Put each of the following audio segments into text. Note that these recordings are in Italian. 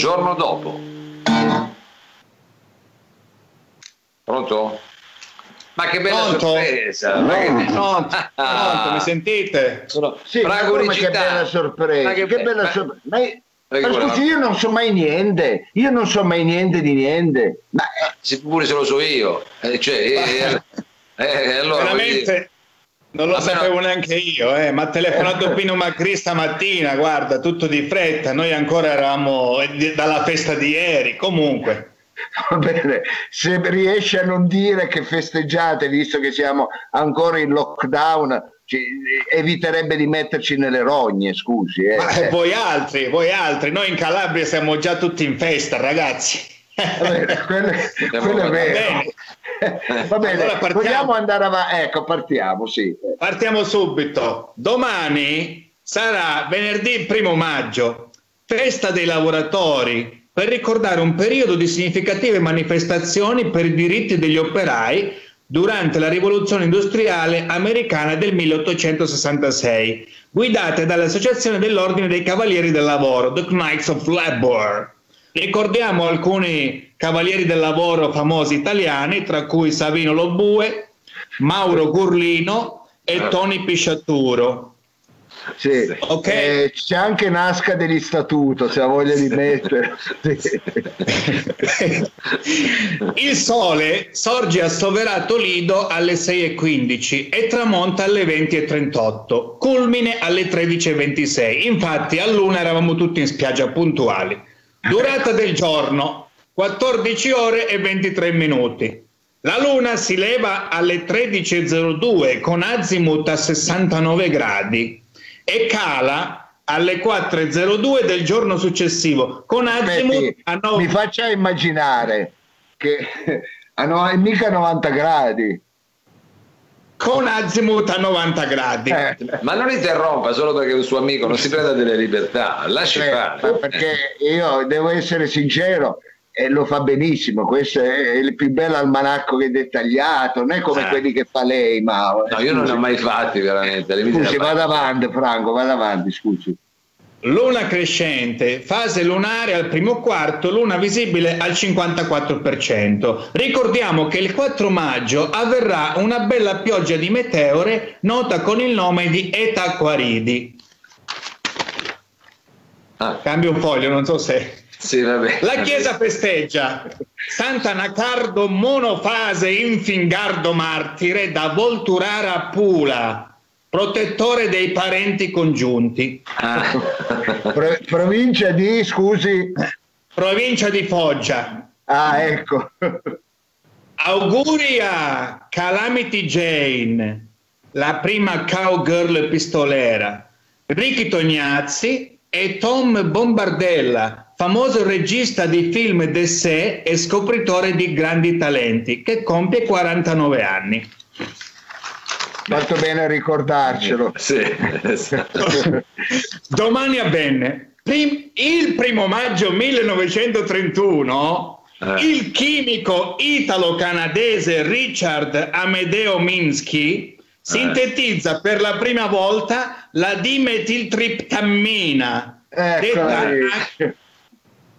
giorno dopo. Pronto? Ma che bella Pronto? sorpresa! No, ma che... pronto, pronto, mi sentite? Sono Sì, ma come che bella sorpresa. Ma che, be- bella ma- sorpresa. Ma, Ma scusi, io non so mai niente. Io non so mai niente di niente. Ma eh, Se pure se lo so io. Eh, cioè, eh, eh, allora, voglio dire- Veramente non lo Vabbè, sapevo no. neanche io, eh, ma ha telefonato Pino Macri stamattina, guarda, tutto di fretta, noi ancora eravamo eh, dalla festa di ieri, comunque. va bene, se riesce a non dire che festeggiate, visto che siamo ancora in lockdown, eviterebbe di metterci nelle rogne, scusi. eh. Ma eh, voi altri, voi altri, noi in Calabria siamo già tutti in festa, ragazzi. Va bene, quello, quello è vero. Va bene, Allora partiamo. vogliamo andare avanti? Ecco, partiamo, sì. Partiamo subito. Domani sarà venerdì primo maggio, festa dei lavoratori, per ricordare un periodo di significative manifestazioni per i diritti degli operai durante la rivoluzione industriale americana del 1866, guidate dall'Associazione dell'Ordine dei Cavalieri del Lavoro, The Knights of Labor. Ricordiamo alcuni cavalieri del lavoro famosi italiani, tra cui Savino Lobue, Mauro Gurlino e Tony Pisciaturo. Sì. Ok. Eh, c'è anche Nasca dell'Istituto, se ha voglia di mettere. Il sole sorge a Soverato Lido alle 6.15 e tramonta alle 20.38, culmine alle 13.26. Infatti a luna eravamo tutti in spiaggia puntuali. Durata del giorno 14 ore e 23 minuti. La luna si leva alle 13.02 con azimut a 69 gradi e cala alle 4.02 del giorno successivo con azimut Aspetti, a 9 mi faccia immaginare che a no- mica 90 gradi. Con azimut a 90 gradi. Eh, Ma non interrompa solo perché è un suo amico, non si prenda delle libertà, lasci eh, fare. ma perché io devo essere sincero e lo fa benissimo, questo è il più bello almanacco che è dettagliato, non è come Eh. quelli che fa lei, ma No, io non ne ho mai fatti veramente. Scusi, vada avanti Franco, vada avanti, scusi. Luna crescente, fase lunare al primo quarto, luna visibile al 54%. Ricordiamo che il 4 maggio avverrà una bella pioggia di meteore nota con il nome di Etaquaridi. Ah, Cambio un foglio, non so se... sì, vabbè. La Chiesa festeggia Santa Nacardo monofase infingardo martire da Volturara a Pula, protettore dei parenti congiunti. Ah. Pro- provincia di, scusi, Provincia di Foggia. ah ecco, Auguri a Calamity Jane, la prima cowgirl pistolera, Ricky Tognazzi e Tom Bombardella, famoso regista di film d'essè e scopritore di grandi talenti, che compie 49 anni. Fatto bene a ricordarcelo. Sì, esatto. Domani avvenne, prim- il primo maggio 1931, Eh. il chimico italo-canadese Richard Amedeo Minsky sintetizza per la prima volta la dimetiltriptammina, Ecco, detta, lì. anche,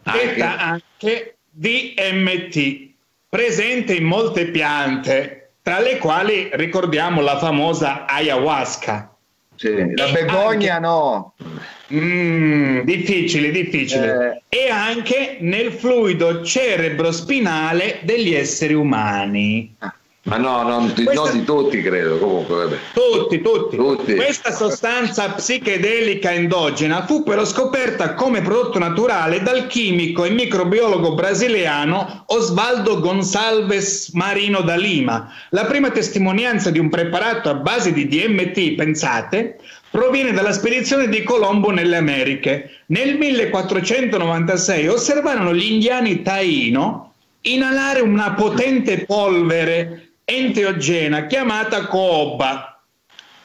detta anche DMT, presente in molte piante, tra le quali ricordiamo la famosa ayahuasca. Sì, la begogna anche- no. Mm, difficile, difficile. Eh. E anche nel fluido cerebrospinale degli esseri umani. Ma no, non, di- Questa- non di tutti credo, comunque, vabbè. Tutti, tutti. Tutti. Questa sostanza psichedelica endogena fu però scoperta come prodotto naturale dal chimico e microbiologo brasiliano Osvaldo Gonçalves Marino da Lima. La prima testimonianza di un preparato a base di DMT, pensate, proviene dalla spedizione di Colombo nelle Americhe. Nel 1496 osservarono gli indiani Taino inalare una potente polvere enteogena chiamata cooba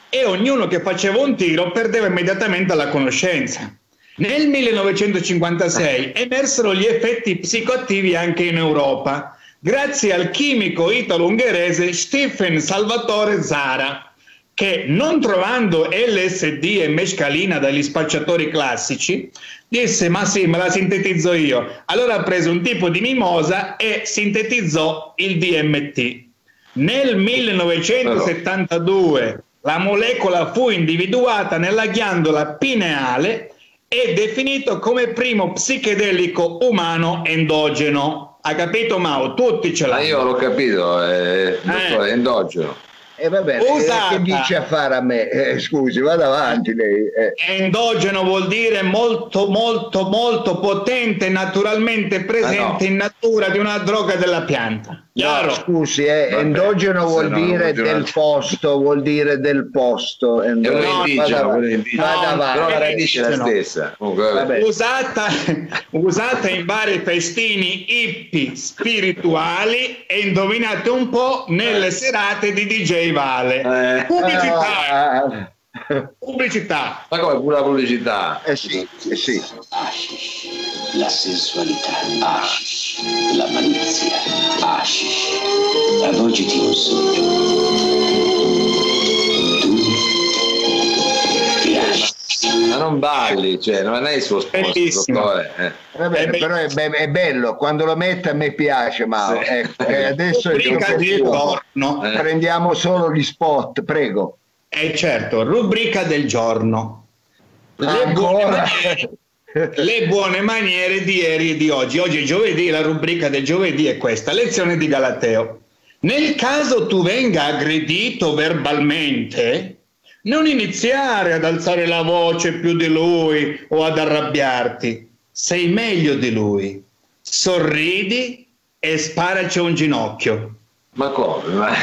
e ognuno che faceva un tiro perdeva immediatamente la conoscenza. Nel 1956 emersero gli effetti psicoattivi anche in Europa. grazie al chimico italo-ungherese Stephen Salvatore Zara, che non trovando LSD e mescalina dagli spacciatori classici, disse ma sì, me la sintetizzo io. Allora ha preso un tipo di mimosa e sintetizzò il DMT. Nel 1972 la molecola fu individuata nella ghiandola pineale e definito come primo psichedelico umano endogeno. Ha capito Mao? Tutti ce l'hanno. Ma io l'ho capito, eh, dottore, Eh. è endogeno. E va bene, Usata. eh, che dice a fare a me? Eh, scusi, vada avanti lei. eh. Endogeno vuol dire molto, molto, molto potente, naturalmente presente Ah, no. in natura di una droga della pianta. Chiaro? Scusi, eh, Vabbè, endogeno vuol no dire del posto, vuol dire del posto. È endogeno. quello No, indigeno, vada indigeno. Vada No, avanti. Però la eh, radice è la stessa. Comunque. Usata, usata in vari festini hippie spirituali e indovinate un po' nelle serate di DJ Vale. Eh. Pubblicità, Ah, pubblicità. Ma come pure la pubblicità? eh sì, eh sì. Hashish, la sensualità, hashish, la malizia, hashish. Avvolgiti un sogno. Tu ti hashish. Ma non balli, cioè, non è il suo dottore. eh. Va bene, È però è, be- è bello, quando lo mette a me piace, ma Sì. ecco, eh, adesso giorno. Eh. Prendiamo solo gli spot, prego. E certo, rubrica del giorno. Le buone, le buone maniere di ieri e di oggi. Oggi è giovedì, la rubrica del giovedì è questa, lezione di Galateo. Nel caso tu venga aggredito verbalmente, non iniziare ad alzare la voce più di lui o ad arrabbiarti. Sei meglio di lui. Sorridi e sparaci un ginocchio. Ma come? Ma,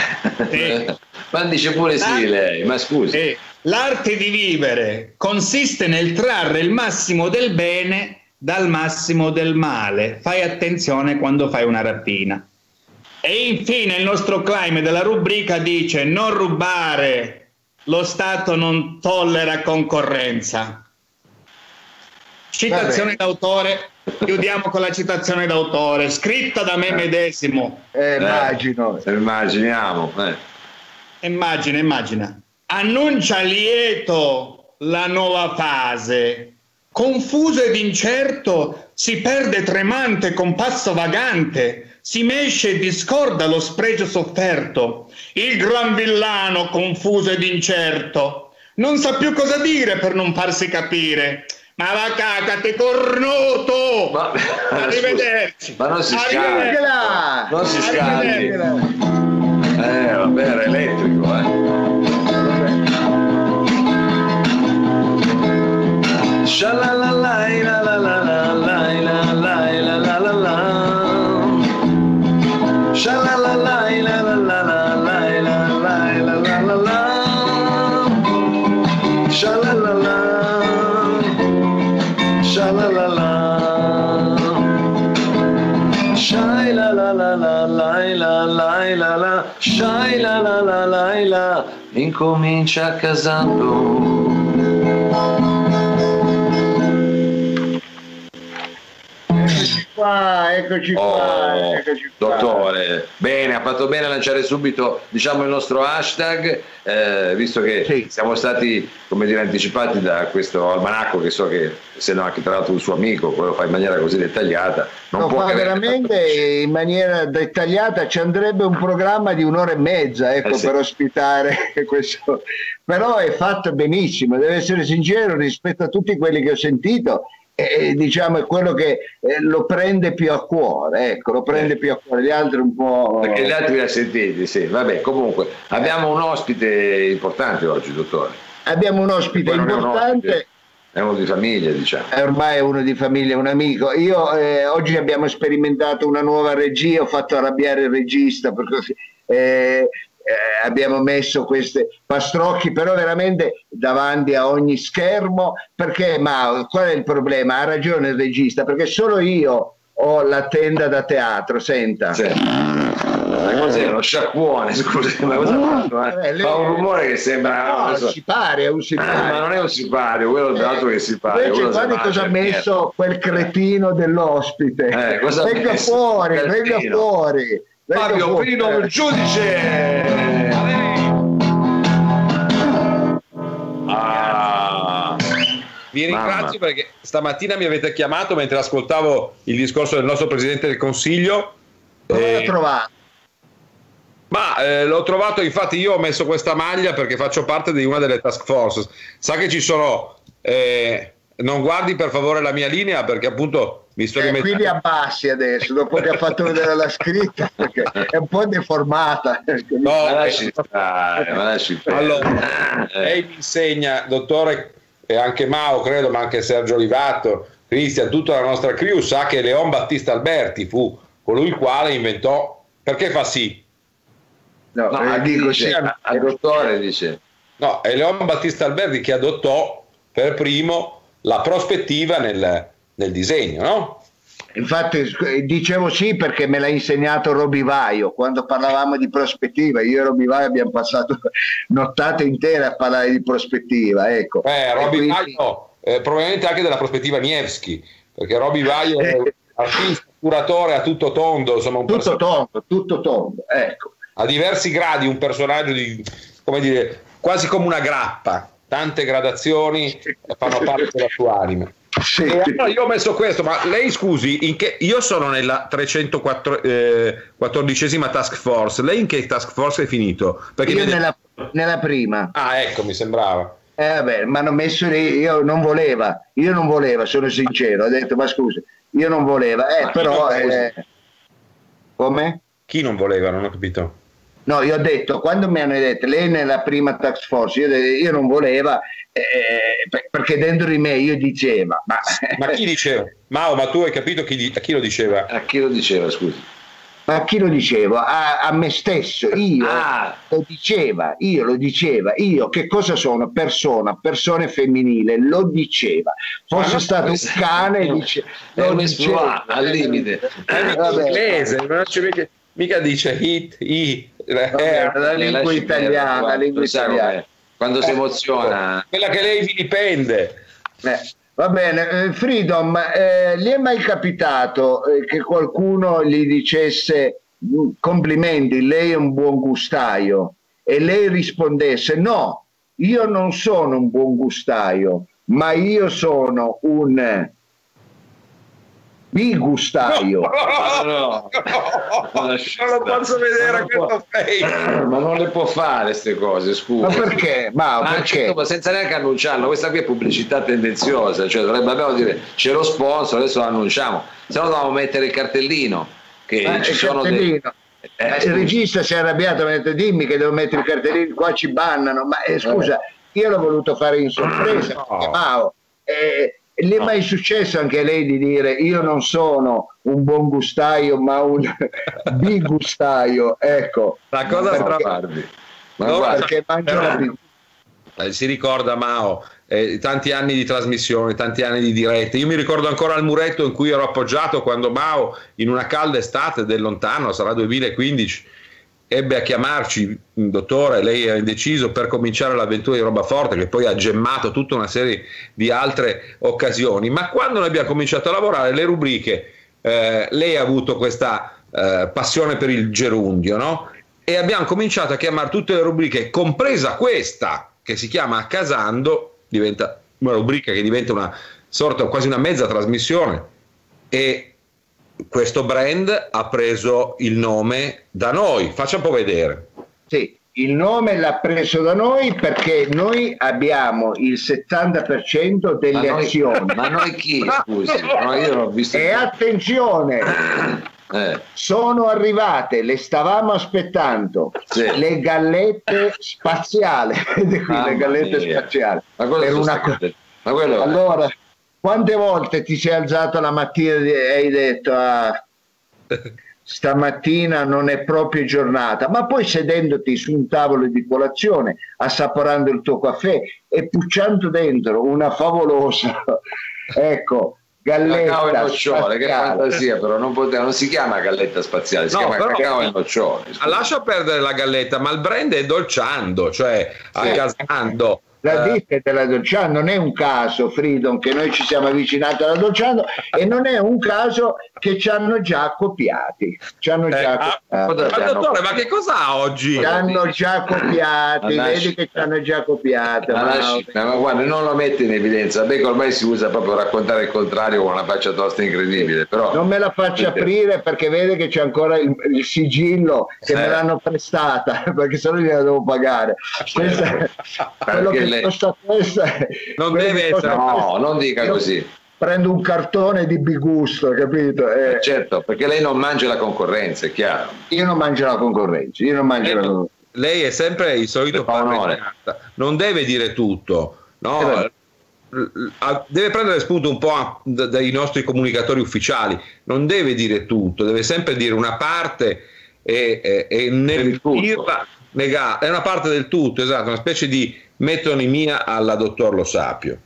Sì. ma dice pure sì Ah. lei, ma scusi. E l'arte di vivere consiste nel trarre il massimo del bene dal massimo del male. Fai attenzione quando fai una rapina. E infine il nostro claim della rubrica dice non rubare, lo Stato non tollera concorrenza. Citazione Vabbè. d'autore, chiudiamo con la citazione d'autore, scritta da me medesimo. Eh, Eh, immagino. lo immaginiamo. eh. Immagina, immagina. Annuncia lieto la nuova fase. Confuso ed incerto, si perde tremante con passo vagante, si mesce e discorda lo spregio sofferto. Il gran villano, confuso ed incerto, non sa più cosa dire per non farsi capire. Ma va cacate, cornuto! Ma- Arrivederci! Ma non si. Arrivedercela! Non si. Arrivedercela. Eh, vabbè, era elettrico, eh. Shalalalai, comincia casando. Qua, eccoci qua, Oh, eccoci qua. dottore, bene, ha fatto bene a lanciare subito diciamo il nostro hashtag, eh, visto che Sì. siamo stati come dire anticipati da questo almanacco che so che essendo anche tra l'altro un suo amico, lo fa in maniera così dettagliata, non No, può fa che avere- veramente in maniera dettagliata ci andrebbe un programma di un'ora e mezza ecco, Eh sì. per ospitare questo però è fatto benissimo devo essere sincero rispetto a tutti quelli che ho sentito e diciamo è quello che eh, lo prende più a cuore ecco lo prende Eh. più a cuore gli altri un po' Perché gli altri li ha sentiti, sì, vabbè, comunque abbiamo un ospite importante oggi, dottore. abbiamo un ospite è un importante ospite, È uno di famiglia, diciamo. Eh, ormai è uno di famiglia, un amico. Io eh, oggi abbiamo sperimentato una nuova regia, ho fatto arrabbiare il regista, per così, eh, eh, abbiamo messo queste pastrocchi, però veramente davanti a ogni schermo, perché ma qual è il problema? Ha ragione il regista, perché solo io ho la tenda da teatro, senta. Sì. Ma cos'è? Uno sciacquone, scusi, ma cosa fatto? eh? Eh, lei- Fa un rumore che sembra... No, so. si pare, è un Ah, sipario. ma non è un sipario, quello è l'altro che si pare. Invece quello si cosa ha messo quel cretino dell'ospite. Eh, cosa venga messo? fuori, venga fuori. Fabio Pino, il giudice. Ah. Vi ringrazio Mamma. perché stamattina mi avete chiamato mentre ascoltavo il discorso del nostro Presidente del Consiglio. Dove l'ho trovato? ma eh, l'ho trovato, infatti io ho messo questa maglia perché faccio parte di una delle task force. Sa che ci sono... eh, non guardi per favore la mia linea perché appunto mi sto Eh, rimettendo... quindi abbassi adesso, dopo che ha fatto vedere la scritta, perché è un po' deformata. No, Ma eh, lasci stare, ma lasci perdere. Allora, Eh. lei mi insegna, dottore, e anche Mao, credo, ma anche Sergio Olivato, Cristian, tutta la nostra crew sa che Leon Battista Alberti fu colui il quale inventò. Perché fa sì? No, No, eh, dico dice? sì. A- al dottore dice. No, è Leon Battista Alberti che adottò per primo la prospettiva nel, nel disegno, no? Infatti dicevo sì perché me l'ha insegnato Roby Vaio quando parlavamo di prospettiva. Io e Roby Vaio abbiamo passato nottate intere a parlare di prospettiva. Ecco. Eh, Roby quindi- Vaio, eh, probabilmente anche della prospettiva Nievski, perché Roby Vaio è un artista, curatore a tutto tondo, insomma, un Tutto tondo, tutto tondo. Ecco. a diversi gradi un personaggio di, come dire, quasi come una grappa, tante gradazioni fanno parte della sua anima. Sì. E allora io ho messo questo, ma lei scusi, in che, io sono nella 314esima task force, lei in che task force è finito? Perché Io nella, nella prima. Ah, ecco, mi sembrava. Eh, vabbè, mi hanno messo lì, io non voleva, io non voleva, sono sincero, ho detto ma scusa, io non voleva, eh, Ma però... eh, come? Chi non voleva, non ho capito. No, io ho detto, quando mi hanno detto lei nella prima tax force, io, io non voleva, eh, per- perché dentro di me io diceva, ma, Ma chi diceva? Mao, ma tu hai capito chi, a chi lo diceva? A chi lo diceva, scusi? ma a chi lo dicevo? A, a me stesso, io Ah. lo diceva, io lo diceva, io che cosa sono? Persona, persone femminile, lo diceva. Fosse stato un cane, dice, È lo diceva. al limite. È vabbè. inglese, non c'è mica, mica dice hit, i, Vabbè, la Eh, lingua italiana, la lingua italiana. Quando si Eh, emoziona, quella che lei vi dipende. Eh, va bene, eh, Freedom, eh, gli è mai capitato eh, che qualcuno gli dicesse "Mm, complimenti, lei è un buon gustaio e lei rispondesse no, io non sono un buon gustaio, ma io sono un bigustaio. Ma no. non lo posso vedere Ma non può- questo face. ma non le può fare queste cose, scusa. Ma perché? Ma Ma perché? certo, ma senza neanche annunciarlo, questa qui è pubblicità tendenziosa, cioè dovrebbe abbiamo dire c'è lo sponsor, adesso lo annunciamo, se no dobbiamo mettere il cartellino che Eh, ci il sono dei... cartellino. Eh, Eh, il regista si è arrabbiato, mi ha detto dimmi che devo mettere il cartellino, qua ci bannano, ma eh, scusa, io l'ho voluto fare in sorpresa, No. perché, Mao, eh, gli è mai successo anche a lei di dire io non sono un buon gustaio ma un bigustaio, ecco, La cosa Perché- stra- guardi, ma No, perché mangio la Eh, si ricorda Mao, eh, tanti anni di trasmissione, tanti anni di dirette. Io mi ricordo ancora il muretto in cui ero appoggiato quando Mao, in una calda estate del lontano, sarà 2015, ebbe a chiamarci, dottore, lei era indeciso per cominciare l'avventura di roba forte, che poi ha gemmato tutta una serie di altre occasioni. Ma quando noi abbiamo cominciato a lavorare, le rubriche, eh, lei ha avuto questa eh, passione per il gerundio, no? E abbiamo cominciato a chiamare tutte le rubriche, compresa questa, che si chiama Casando, diventa una rubrica che diventa una sorta, quasi una mezza trasmissione. E questo brand ha preso il nome da noi. Faccia un po' vedere. Sì, il nome l'ha preso da noi perché noi abbiamo il 70% ma delle noi, azioni. ma noi chi, scusi? No, io l'ho visto... E attenzione, Eh, sono arrivate, le stavamo aspettando, Sì. le gallette spaziali, qui Mamma le gallette mia. spaziali. ma quello Per una ma quello Allora, quante volte ti sei alzato la mattina e hai detto ah, stamattina non è proprio giornata, ma poi sedendoti su un tavolo di colazione, assaporando il tuo caffè e pucciando dentro una favolosa, ecco, galletta cacao e nocciole, che spaziale. fantasia però, non, poteva, non si chiama galletta spaziale, si No, chiama però- cacao e nocciole. scusi. Lascia perdere la galletta, ma il brand è dolciando, cioè accasando. La ditta è della Dolciano, non è un caso, Freedom, che noi ci siamo avvicinati alla Dolciano e non è un caso che ci hanno già copiati. Ci hanno già Eh, ah, copiati. ma dottore, ma che cosa ha oggi? Ci hanno già copiati, Ma vedi che ci hanno già copiati. Ma, ma- lasci- ma guarda, non lo mette in evidenza. Becco ormai si usa proprio raccontare il contrario con una faccia tosta incredibile. Però Non me la faccia aprire perché vede che c'è ancora il, il sigillo che Eh. me l'hanno prestata perché sennò gliela devo pagare. Questa, quello che lei- costa questa, Non deve essere- No, non dica così. Prendo un cartone di bigusto, capito? Eh, Eh, certo, perché lei non mangia la concorrenza, è chiaro. io non mangio la concorrenza, io non mangio la concorrenza. Lei è sempre il solito Le onore. parmigianata. non deve dire tutto, no? Eh deve prendere spunto un po' dai nostri comunicatori ufficiali, non deve dire tutto, deve sempre dire una parte e, e- e nel dirla nega- è una parte del tutto, esatto, una specie di metonimia alla dottor Lo Sapio.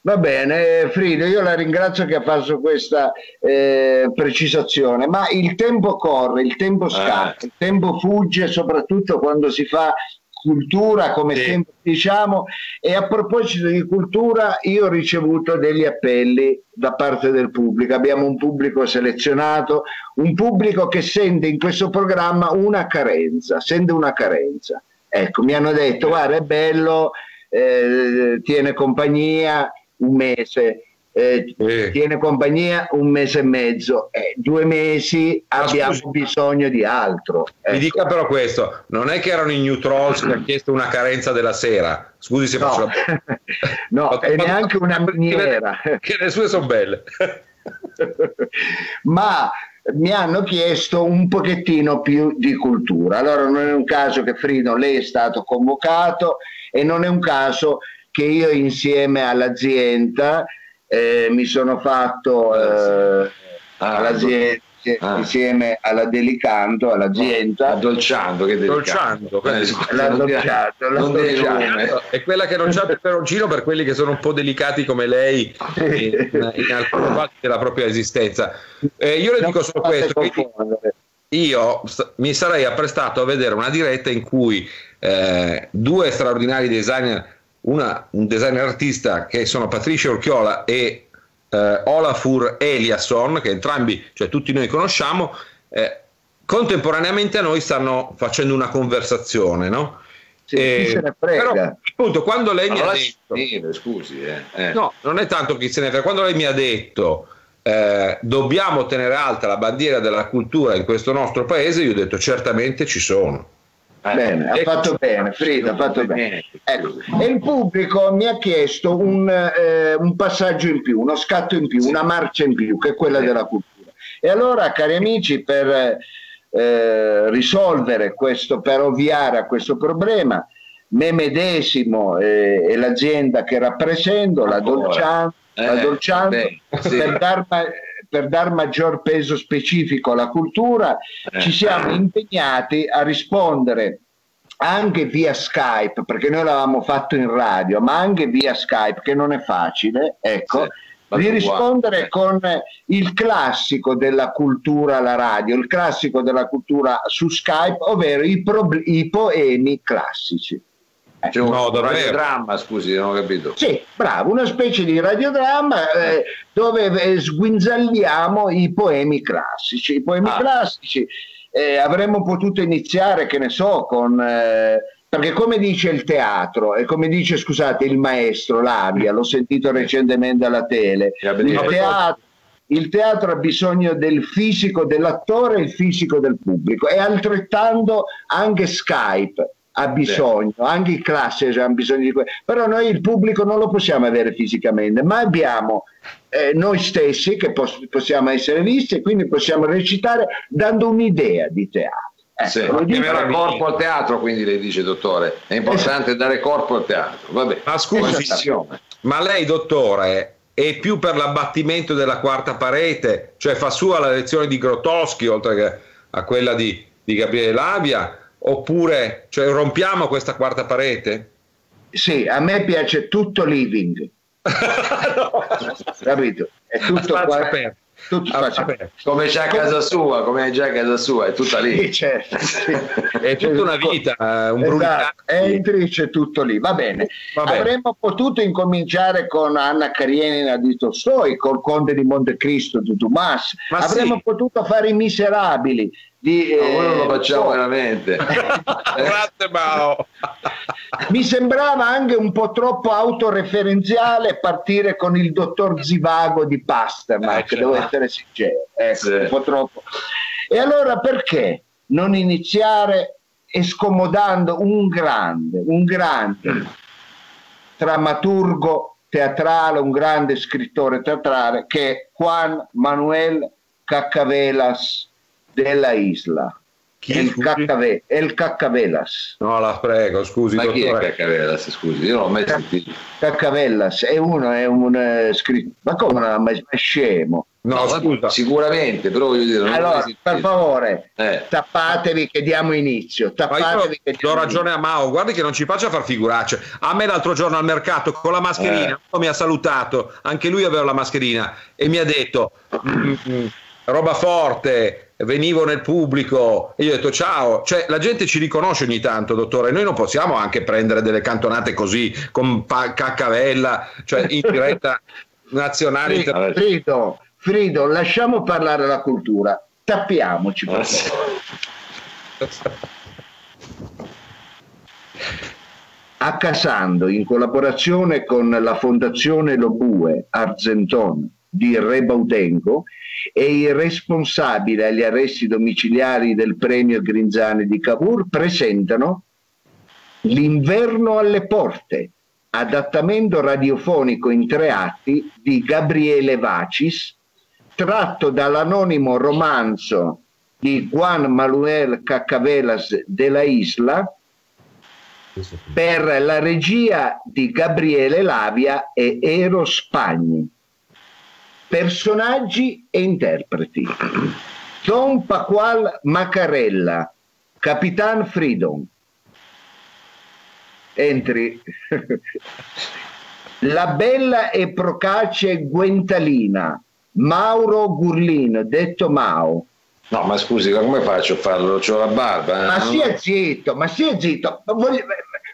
Va bene, Frido, io la ringrazio che ha fatto questa eh, precisazione, ma il tempo corre, il tempo scappa, il tempo fugge, soprattutto quando si fa cultura, come Sì. sempre diciamo, e a proposito di cultura io ho ricevuto degli appelli da parte del pubblico, abbiamo un pubblico selezionato, un pubblico che sente in questo programma una carenza, sente una carenza. Ecco, mi hanno detto, guarda, è bello, eh, tiene compagnia un mese, eh, Eh. tiene compagnia un mese e mezzo, eh, due mesi Ma abbiamo scusi. bisogno di altro. Mi Ecco. dica però questo, non è che erano i New Trolls che hanno chiesto una carenza della sera, scusi se faccio No, la... no, e neanche una miniera. Che le sue sono belle. ma mi hanno chiesto un pochettino più di cultura. Allora non è un caso che Frido lei è stato convocato e non è un caso che io insieme all'azienda eh, mi sono fatto eh, Ah, all'azienda Ah. insieme alla Delicanto, all'azienda. Addolciando, che. Dolciando, Eh, scusi, L'ha non dire- addolciato, l'ha non dire addolciato. nome. È quella che non c'ha il peperoncino per quelli che sono un po' delicati come lei in, in alcune parti della propria esistenza. Eh, io le dico solo Non questo, io mi sarei apprestato a vedere una diretta in cui eh, due straordinari designer, una, un designer artista che sono Patricia Orchiola e eh, Olafur Eliasson, che entrambi, cioè tutti noi conosciamo, eh, contemporaneamente a noi stanno facendo una conversazione, no? Sì, chi se ne frega. Però, appunto, quando lei Ma mi ha detto, finire, scusi. Eh. Eh. no, non è tanto chi se ne frega, quando lei mi ha detto eh, dobbiamo tenere alta la bandiera della cultura in questo nostro paese, io ho detto certamente ci sono. Eh, Bene, ha ecco. fatto bene, Frida, ha fatto bene. Ecco, E il pubblico mi ha chiesto un, eh, un passaggio in più, uno scatto in più, una marcia in più, che è quella della cultura. E allora, cari amici, per eh, risolvere questo, per ovviare a questo problema, me medesimo eh, e l'azienda che rappresento, la. Dolciano, la Eh, Dolciano, beh, sì. per dar per dar maggior peso specifico alla cultura, Eh. ci siamo impegnati a rispondere anche via Skype, perché noi l'avevamo fatto in radio, ma anche via Skype, che non è facile, ecco, Sì, di rispondere Eh. con il classico della cultura alla radio, il classico della cultura su Skype, ovvero i, prob- i poemi classici. C'è un No, davvero? radiodramma, scusi, non ho capito. Sì, bravo, una specie di radiodramma eh, dove eh, sguinzagliamo i poemi classici. I poemi Ah. classici eh, avremmo potuto iniziare, che ne so, con... eh, perché come dice il teatro e come dice, scusate, il maestro Lavia, l'ho sentito recentemente alla tele, il teatro, il teatro ha bisogno del fisico dell'attore e il fisico del pubblico e altrettanto anche Skype ha bisogno, anche i classici hanno bisogno di questo, però noi il pubblico non lo possiamo avere fisicamente, ma abbiamo eh, noi stessi che pos- possiamo essere visti e quindi possiamo recitare dando un'idea di teatro. Ecco, Sì, chiamerà corpo al teatro, quindi lei dice, dottore, è importante dare corpo al teatro. Vabbè. Ma scusi, Posizione. ma lei, dottore, è più per l'abbattimento della quarta parete, cioè fa sua la lezione di Grotowski oltre che a quella di, di Gabriele Lavia, oppure cioè, rompiamo questa quarta parete? Sì, a me piace tutto living, capito? È tutto qua- aperto. tutto Ah. Come c'è a casa sua, come già a casa sua, è tutta Sì, lì. certo, sì. È tutta una vita, eh, un Esatto, entri c'è tutto lì, va bene. Va bene. Avremmo potuto incominciare con Anna Karenina di Tolstoi, col Conte di Montecristo di Dumas, Ma avremmo sì. potuto fare i miserabili di... Ma noi non lo eh, facciamo Tolstoi. veramente. Grazie Mao. Mi sembrava anche un po' troppo autoreferenziale partire con il dottor Zivago di Pasternak, Eh, certo. devo essere sincero, ecco, Sì. un po' troppo. E allora perché non iniziare escomodando un grande, un grande drammaturgo teatrale, un grande scrittore teatrale che è Juan Manuel Della Isla. Chi, El? Cacave- El Cacavelas. No, la prego, scusi, Ma chi è dottore. Caccavelas, scusi? Io non l'ho mai sentito. Caccavellas è uno, è un eh, scritto, ma come non ma è scemo? No, vabbè, scusa. Sicuramente, però voglio dire, Allora, per favore, Eh. tappatevi che diamo inizio. Tappatevi che do diamo ragione a Mao, guardi che non ci faccia far figuracce. A me l'altro giorno al mercato con la mascherina Eh. mi ha salutato, anche lui aveva la mascherina e mi ha detto "Mm, mm, roba forte, venivo nel pubblico e io ho detto ciao, cioè la gente ci riconosce ogni tanto dottore, noi non possiamo anche prendere delle cantonate così con pa- caccavella, cioè in diretta nazionale. Fri- inter- Vabbè. Frido, Frido, lasciamo parlare la cultura, tappiamoci. per favore. Accasando, in collaborazione con la Fondazione Lobue Argenton di Rebaudengo, è il responsabile agli arresti domiciliari del premio Grinzani di Cavour, presentano L'inverno alle porte, adattamento radiofonico in tre atti di Gabriele Vacis, tratto dall'anonimo romanzo di Juan Manuel Cacavelas de la Isla per la regia di Gabriele Lavia e Ero Spagni. Personaggi e interpreti. Don Pasqual Macarella, Capitan Freedom. Entri. La bella e procace Guentalina, Mauro Gurlino, detto Mao. No, ma scusi, come faccio a farlo? C'ho la barba. eh? Ma stia zitto, ma stia zitto. Voglio-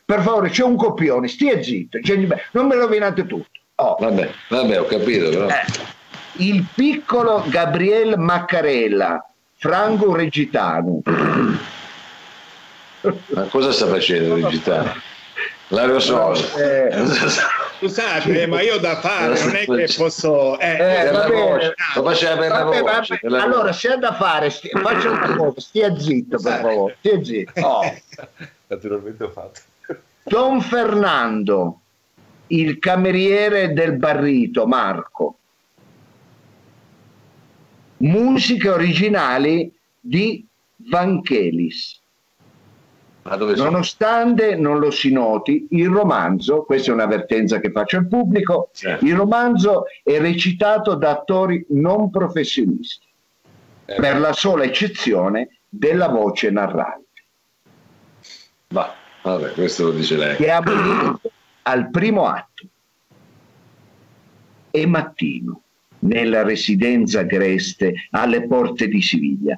Per favore, c'è un copione, stia zitto. Non me lo rovinate tutto. Oh. Vabbè, vabbè, ho capito, però. Eh, il piccolo Gabriel Maccarella, Franco Regitano. Ma cosa sta facendo il digitale? L'aerosol. Eh, Scusate, ma io da fare non è che posso... eh, Eh, va la bene. voce. Lo faceva per la vabbè, voce. vabbè. la Allora, se ha da fare, sti- faccia una cosa, stia zitto per favore, stia zitto. Oh. Naturalmente ho fatto. Don Fernando, il cameriere del Barrito, Marco. Musiche originali di. Ma sono? Nonostante non lo si noti, il romanzo, questa è un'avvertenza che faccio al pubblico, Sì. il romanzo è recitato da attori non professionisti, Eh, per la sola eccezione della voce narrante. Va, vabbè, questo lo dice lei. che ha al primo atto. E mattino, nella residenza agreste alle porte di Siviglia.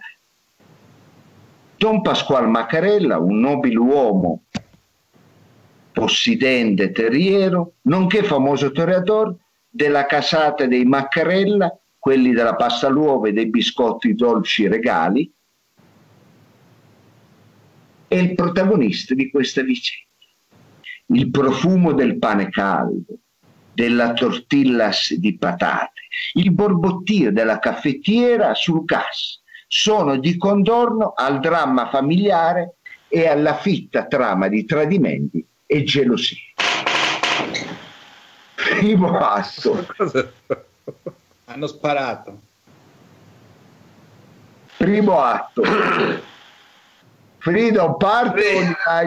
Don Pasquale Macarella, un nobile uomo, possidente terriero, nonché famoso toreador della casata dei Maccarella, quelli della pasta all'uovo e dei biscotti dolci regali, è il protagonista di questa vicenda il profumo del pane caldo, della tortillas di patate, il borbottio della caffettiera sul gas sono di contorno al dramma familiare e alla fitta trama di tradimenti e gelosie. Primo atto, hanno sparato. primo atto. Frido, parto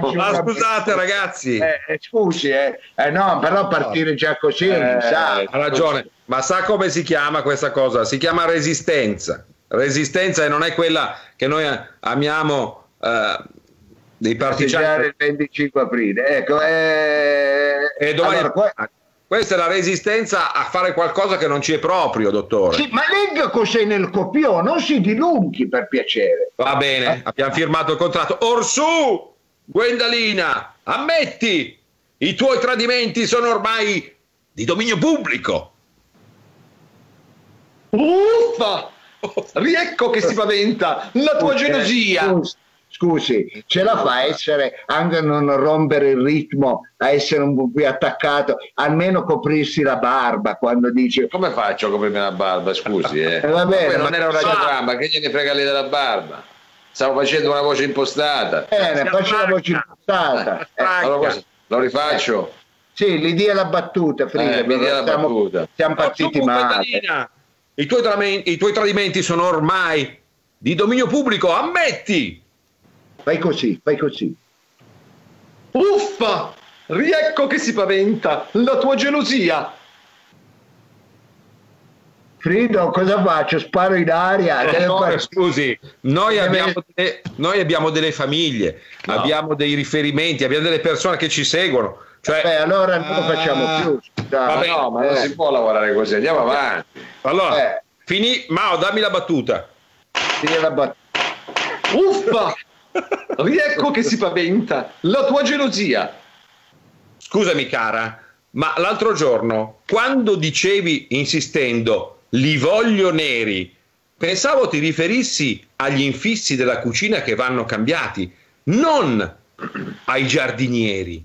o Ma scusate ragazzi, Eh, eh, scusi, eh. Eh, no, però partire già così, Eh, sa. ha ragione, ma sa come si chiama questa cosa? Si chiama resistenza. Resistenza e non è quella che noi amiamo eh, dei partigiani. il 25 aprile. Ecco, eh, E domani- allora, que- Questa è la resistenza a fare qualcosa che non ci è proprio, dottore. Sì, ma legga cos'è nel copione, non si dilunghi per piacere. Va bene, abbiamo firmato il contratto. Orsù, Gwendalina, ammetti, i tuoi tradimenti sono ormai di dominio pubblico. Uffa! Riecco che si paventa la tua gelosia. Scusi, scusi, ce la fa a essere anche a non rompere il ritmo, a essere un po' più attaccato, almeno coprirsi la barba quando dice Come faccio a coprirmi la barba? Scusi, eh. Eh, va bene, non era un radiogramma, che gliene frega lei della barba? Stavo facendo una voce impostata. bene, faccia la voce impostata. Eh, Allora, lo rifaccio? sì, gli dia la battuta, Frida, Eh, mi dia la siamo, battuta. siamo partiti male. I tuoi, tramen- i tuoi tradimenti sono ormai di dominio pubblico, ammetti. Fai così, fai così. Uffa! Riecco che si paventa la tua gelosia. Frido, cosa faccio? Sparo in aria? Deve Dottore, fare- scusi, noi Deve- abbiamo, delle, noi abbiamo delle famiglie, No. abbiamo dei riferimenti, abbiamo delle persone che ci seguono. Cioè, Beh, allora non lo Ah. facciamo più. scusate. Vabbè, No, ma non Eh. si può lavorare così, andiamo avanti. allora, eh. finì. Mao, dammi la battuta. Dia la battuta. Uffa! Riecco che si paventa la tua gelosia. Scusami, cara, ma l'altro giorno, quando dicevi insistendo li voglio neri, pensavo ti riferissi agli infissi della cucina che vanno cambiati, non ai giardinieri.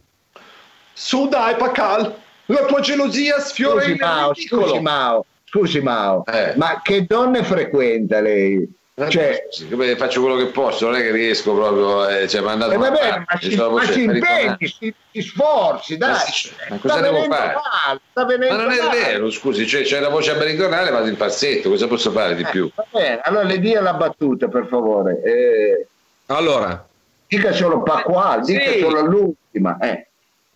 Su dai, Pacal, la tua gelosia sfiora Scusi il Mao, scusi Mao, scusi Mao, Eh. ma che donne frequenta lei? Eh, Cioè, faccio quello che posso, non è che riesco proprio, eh, cioè, mandato eh, va bene, ma mi si, sono ma si per impegni, si, si sforzi, dai. Ma ma cosa devo fare? male, sta venendo Ma non è male. vero, scusi, c'è, c'è la voce a ritornare, vado in falsetto, cosa posso fare di più? Eh, va bene, allora le dia la battuta, per favore. Eh, Allora, dica solo Pasquale, dica Sì. solo l'ultima. Eh.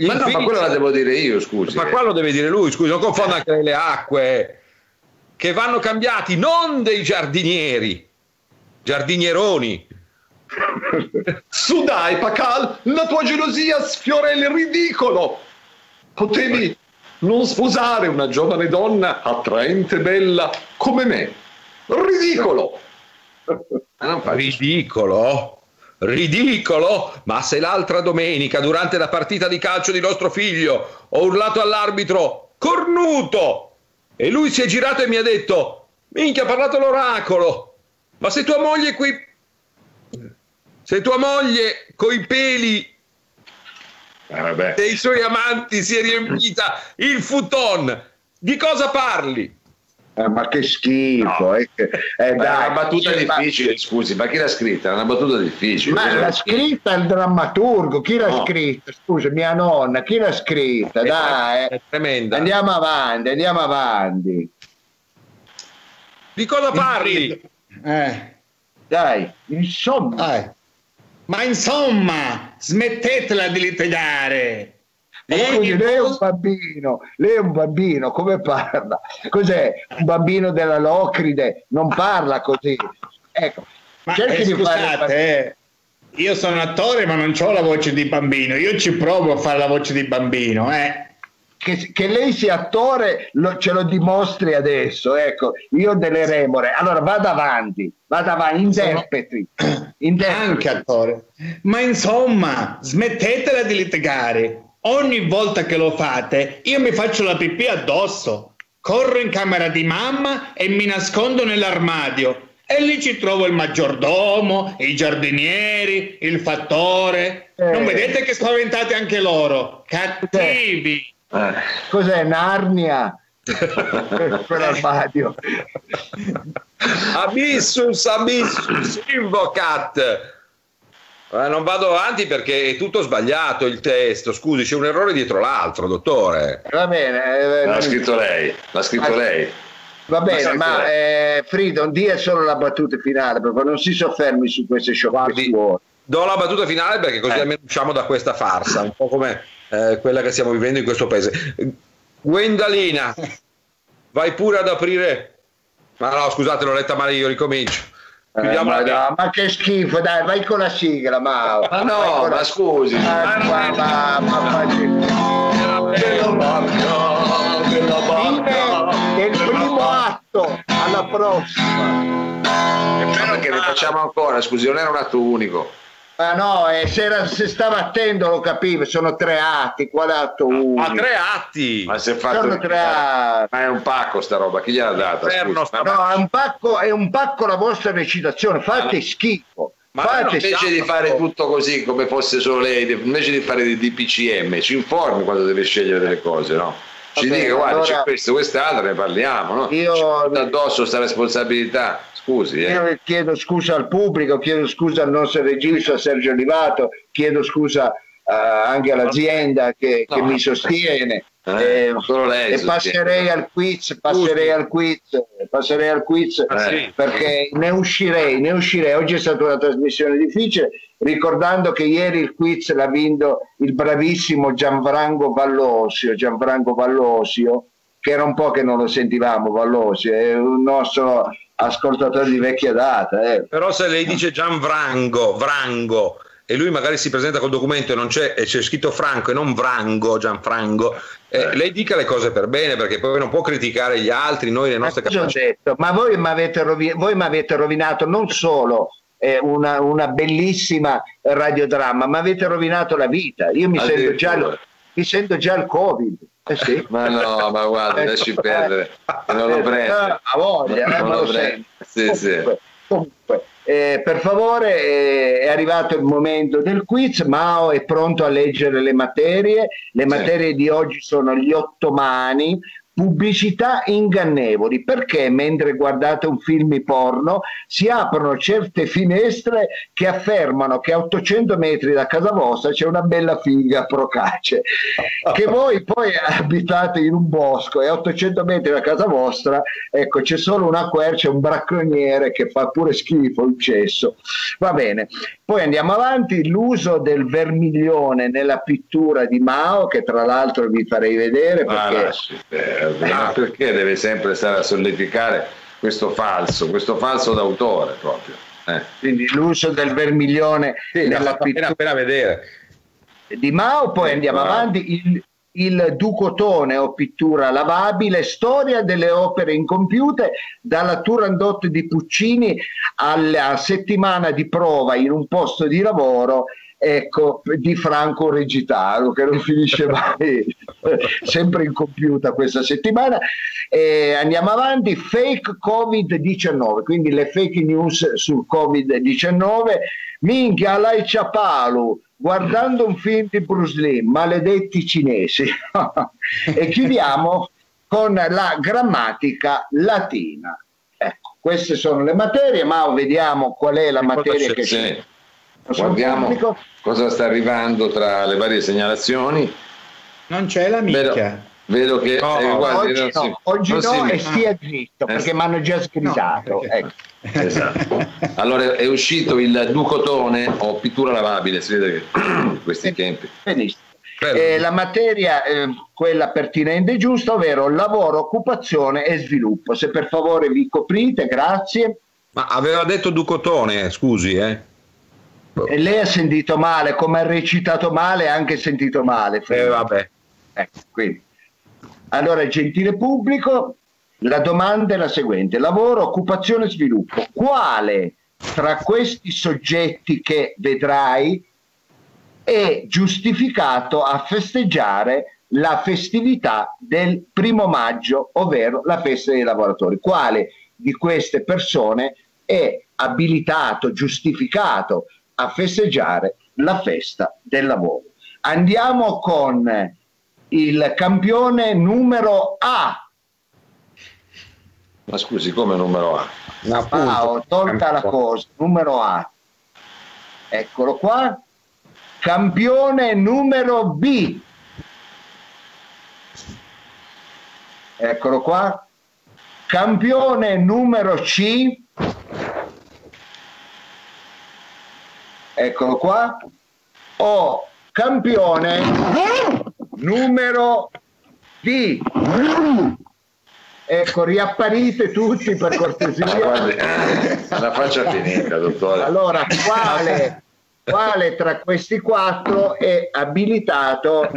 Ma no, ma quello la devo dire io, scusi. Ma qua lo deve dire lui, scusi, non confonda anche le acque che vanno cambiati, non dei giardinieri, giardinieroni. Su dai, Pacal, la tua gelosia sfiora il ridicolo. Potevi non sposare una giovane donna attraente e bella come me. Ridicolo. Ridicolo? Ridicolo? Ma se l'altra domenica, durante la partita di calcio di nostro figlio, ho urlato all'arbitro cornuto e lui si è girato e mi ha detto minchia ha parlato l'oracolo ma se tua moglie qui se tua moglie coi peli Eh, dei suoi amanti si è riempita il futon di cosa parli? Eh, ma che schifo. No. eh, eh, È dai, una battuta sì, ma- difficile, scusi, ma chi l'ha scritta? È una battuta difficile. Ma l'ha scritta il drammaturgo, chi l'ha No. scritta? Scusa, mia nonna, chi l'ha scritta? Dai, è tremenda andiamo avanti, andiamo avanti. di cosa parli? Eh, Dai, insomma, eh. Ma insomma, smettetela di litigare. Ma Eh, lei è un bambino, lei è un bambino, come parla? Cos'è? Un bambino della Locride? Non parla così. Ecco, Ma cerchi eh, di scusate, eh, io sono attore ma non ho la voce di bambino, io ci provo a fare la voce di bambino, eh. Che, che lei sia attore lo- ce lo dimostri adesso, ecco, io delle remore. Allora vada avanti, vada avanti, interpreti. interpreti. Anche attore. Ma insomma, smettetela di litigare. Ogni volta che lo fate, io mi faccio la pipì addosso. Corro in camera di mamma e mi nascondo nell'armadio. E lì ci trovo il maggiordomo, i giardinieri, il fattore. Eh. Non vedete che spaventate anche loro? Cattivi. Eh. Cos'è Narnia? Quell'armadio. Abissus, abissus, invocat. Eh, non vado avanti perché è tutto sbagliato il testo. Scusi, c'è un errore dietro l'altro, dottore. Va bene, eh, L'ha scritto lei, l'ha scritto Ah, lei. va bene, Ma ma eh, Frido, dia solo la battuta finale, perché non si soffermi su queste Guardi, sciocchezze do la battuta finale perché così eh. almeno usciamo da questa farsa, un po' come eh, quella che stiamo vivendo in questo paese. Gwendalina, vai pure ad aprire. Ma no, scusate, l'ho letta male, io ricomincio. Eh, ma, no, ma, che schifo, dai, vai con la sigla, ma, ma no, ma la... scusi. Ah, ma, ma, ma, ma, ma, ma, della mafia, della mafia, è il primo atto, alla prossima. È vero che ne facciamo ancora, scusi, non era un atto unico. Ma no, eh, se, era- se stava attento lo capivo, sono tre atti, quale atto uno? A tre atti. Ma si è fatto Sono tre atti. Ma è un pacco sta roba, chi gliel'ha data? Sta- No, è un pacco, è un pacco la vostra recitazione, fate Ma- schifo. Ma fate invece schifo. di fare tutto così come fosse solo lei, invece di fare dei DPCM, ci informi quando deve scegliere delle cose, no? Ci bene, dica, guarda, allora- c'è questo, quest'altro, ne parliamo, no? Io- addosso sta responsabilità, scusi, eh. Io chiedo scusa al pubblico, chiedo scusa al nostro regista Sergio Olivato, chiedo scusa eh, anche all'azienda che, che No. mi sostiene. Eh, Eh, e passerei al quiz, passerei al quiz, passerei al quiz sì. perché ne uscirei, ne uscirei. Oggi è stata una trasmissione difficile, ricordando che ieri il quiz l'ha vinto il bravissimo Gianfranco Vallosio, Gianfranco Vallosio, che era un po' che non lo sentivamo, Vallosio, è un nostro ascoltatore di vecchia data. eh. Però se lei dice Gian Vrango, Vrango, e lui magari si presenta col documento e non c'è, e c'è scritto Franco e non Vrango, Gianfranco, eh, lei dica le cose per bene perché poi non può criticare gli altri, noi le nostre capacità. Ma voi mi avete, rovi- voi mi avete rovinato non solo eh, una, una bellissima radiodramma, ma avete rovinato la vita. Io mi sento già, mi sento già il Covid. Eh sì. Ma no, ma guarda, Ecco, lasci eh. perdere, non lo Eh, prende. A voglia, eh, Non lo lo prende. sento. Sì, sì. Comunque, comunque, eh, per favore, eh, è arrivato il momento del quiz. Mao è pronto a leggere le materie. Le Sì. materie di oggi sono gli ottomani. Pubblicità ingannevoli. Perché mentre guardate un film porno si aprono certe finestre che affermano che a 800 metri da casa vostra c'è una bella figa procace che voi poi abitate in un bosco e a 800 metri da casa vostra ecco c'è solo una quercia un bracconiere che fa pure schifo il cesso. Va bene poi andiamo avanti l'uso del vermiglione nella pittura di Mao che tra l'altro vi farei vedere Ma perché perdere, ma perché deve sempre stare a solleticare questo falso, questo falso d'autore proprio? Eh. quindi l'uso del vermiglione Sì, nella pittura appena, appena vedere. di Mao, poi andiamo avanti. Il, il Ducotone o pittura lavabile, storia delle opere incompiute, dalla Turandot di Puccini alla settimana di prova in un posto di lavoro. Ecco, di Franco Regitaro che non finisce mai, sempre incompiuta questa settimana. E andiamo avanti, fake Covid-19, quindi le fake news sul Covid-19. Minchia, Lai Ciapalu, guardando un film di Bruce Lee, maledetti cinesi. e chiudiamo con la grammatica latina. Ecco, queste sono le materie, ma vediamo qual è la cosa materia che c'è. Guardiamo cosa sta arrivando tra le varie segnalazioni. Non c'è la Vedo, minchia. Vedo che No, eh, guardi, oggi non si- no, oggi no si- e stia zitto Eh, perché mi hanno già sgridato. No, ecco. Esatto. Allora è uscito il Ducotone o pittura lavabile, si vede che questi tempi. Benissimo. Eh, la materia, eh, quella pertinente e giusta, ovvero lavoro, occupazione e sviluppo. Se per favore vi coprite, grazie. Ma aveva detto Ducotone, scusi, eh? E lei ha sentito male, come ha recitato male, ha anche sentito male. Eh, vabbè. Ecco, quindi. Allora, gentile pubblico, la domanda è la seguente: lavoro, occupazione e sviluppo. Quale tra questi soggetti che vedrai è giustificato a festeggiare la festività del primo maggio, ovvero la festa dei lavoratori? Quale di queste persone è abilitato, giustificato a festeggiare la festa del lavoro? Andiamo con il campione numero A. Ma scusi, come numero A? Appunto. Ah, ho tolta la cosa, numero A. Eccolo qua. Campione numero B. Eccolo qua. Campione numero C. Eccolo qua. O campione numero D. Ecco, riapparite tutti per cortesia. guardi, la faccia finita, dottore. Allora, quale, quale tra questi quattro è abilitato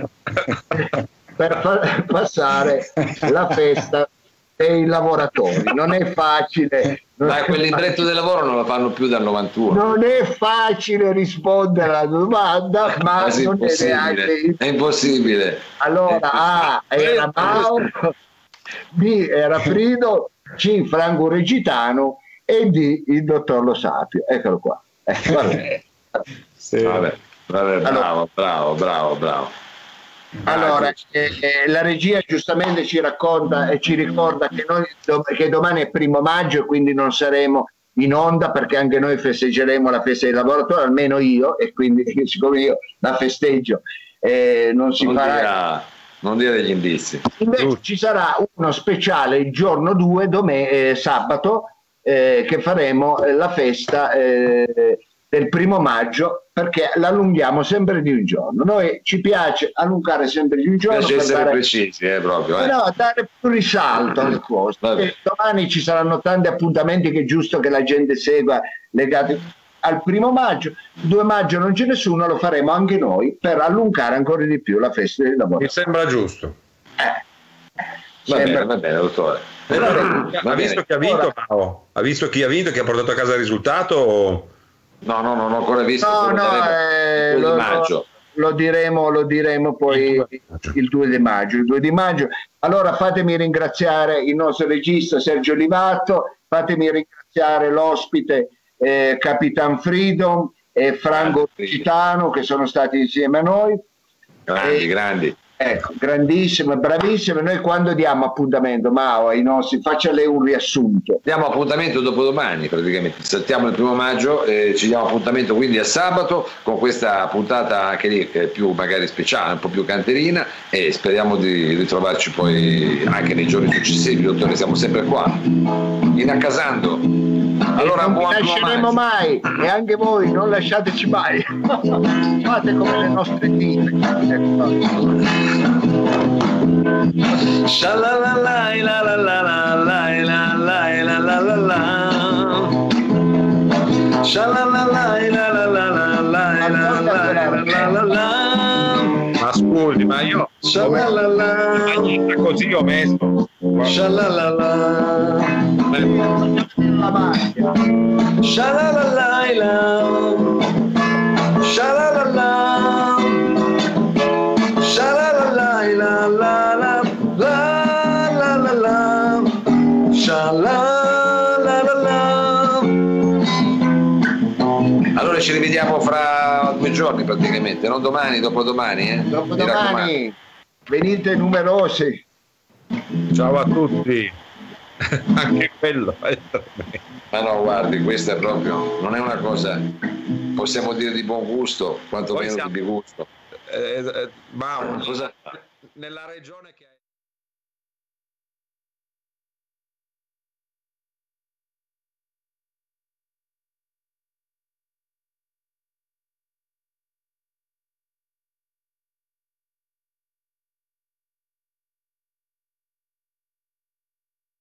per fa- passare la festa dei lavoratori. Non è facile. non Dai, è quell'indretto del lavoro non lo fanno più dal 91. non è facile rispondere alla domanda, ma Quasi non è impossibile. neanche È impossibile. Allora, A era Mauro, B era Frido, C Franco Regitano e D il dottor Lo Sapio. Eccolo qua. Eh, vabbè. Vabbè, vabbè, bravo, Allora- bravo, bravo, bravo. Allora, eh, eh, la regia giustamente ci racconta e ci ricorda che, noi, che domani è primo maggio e quindi non saremo in onda perché anche noi festeggeremo la festa dei lavoratori, almeno io, e quindi siccome io la festeggio eh, non si non, farà dire, non dire degli indizi. Invece ci sarà uno speciale il giorno 2, dome- eh, sabato, eh, che faremo eh, la festa eh, del primo maggio perché l'allunghiamo sempre di un giorno. Noi ci piace allungare sempre di un giorno piace per essere dare, precisi, eh, proprio. eh. no, dare più risalto al costo. Vabbè. E domani ci saranno tanti appuntamenti che è giusto che la gente segua legati al primo maggio. Il 2 maggio non c'è nessuno, lo faremo anche noi per allungare ancora di più la festa del lavoro. Mi sembra giusto. Va Sembra- bene, va bene, dottore. Però, Va ha visto chi ha vinto? Ha visto chi ha vinto, chi ha portato a casa il risultato? No, no, non ho ancora visto. No, no, eh, il 2 lo, di maggio. lo diremo, lo diremo poi Il 2 di maggio. il 2 di maggio. Il 2 di maggio. Allora fatemi ringraziare il nostro regista Sergio Livatto, fatemi ringraziare l'ospite eh, Capitan Freedom e Franco. Citano che sono stati insieme a noi. Grandi, Eh, grandi. Ecco, grandissime, bravissime. Noi quando diamo appuntamento, Mao, ai nostri, faccia lei un riassunto. Diamo appuntamento dopodomani praticamente, saltiamo il primo maggio e ci diamo appuntamento quindi a sabato con questa puntata anche lì che è più magari speciale, un po' più canterina e speriamo di ritrovarci poi anche nei giorni successivi, dottore, siamo sempre qua, in accasando. Allora, non buon lasceremo mai e anche voi non lasciateci mai. Fate come le nostre dita. Ma scusi, ma io così ho messo. Shalala. La macchina. Shalalalai, la. Shalalala. Shalalalai, la la la la la la. Allora ci rivediamo fra due giorni praticamente, non domani, dopodomani. Eh? Dopodomani venite numerosi. Ciao a tutti. Anche quello. Ma no, guardi, questa è proprio, non è una cosa, possiamo dire di buon gusto, quantomeno siamo- di gusto. Eh, eh, Mao, Cosa? nella regione che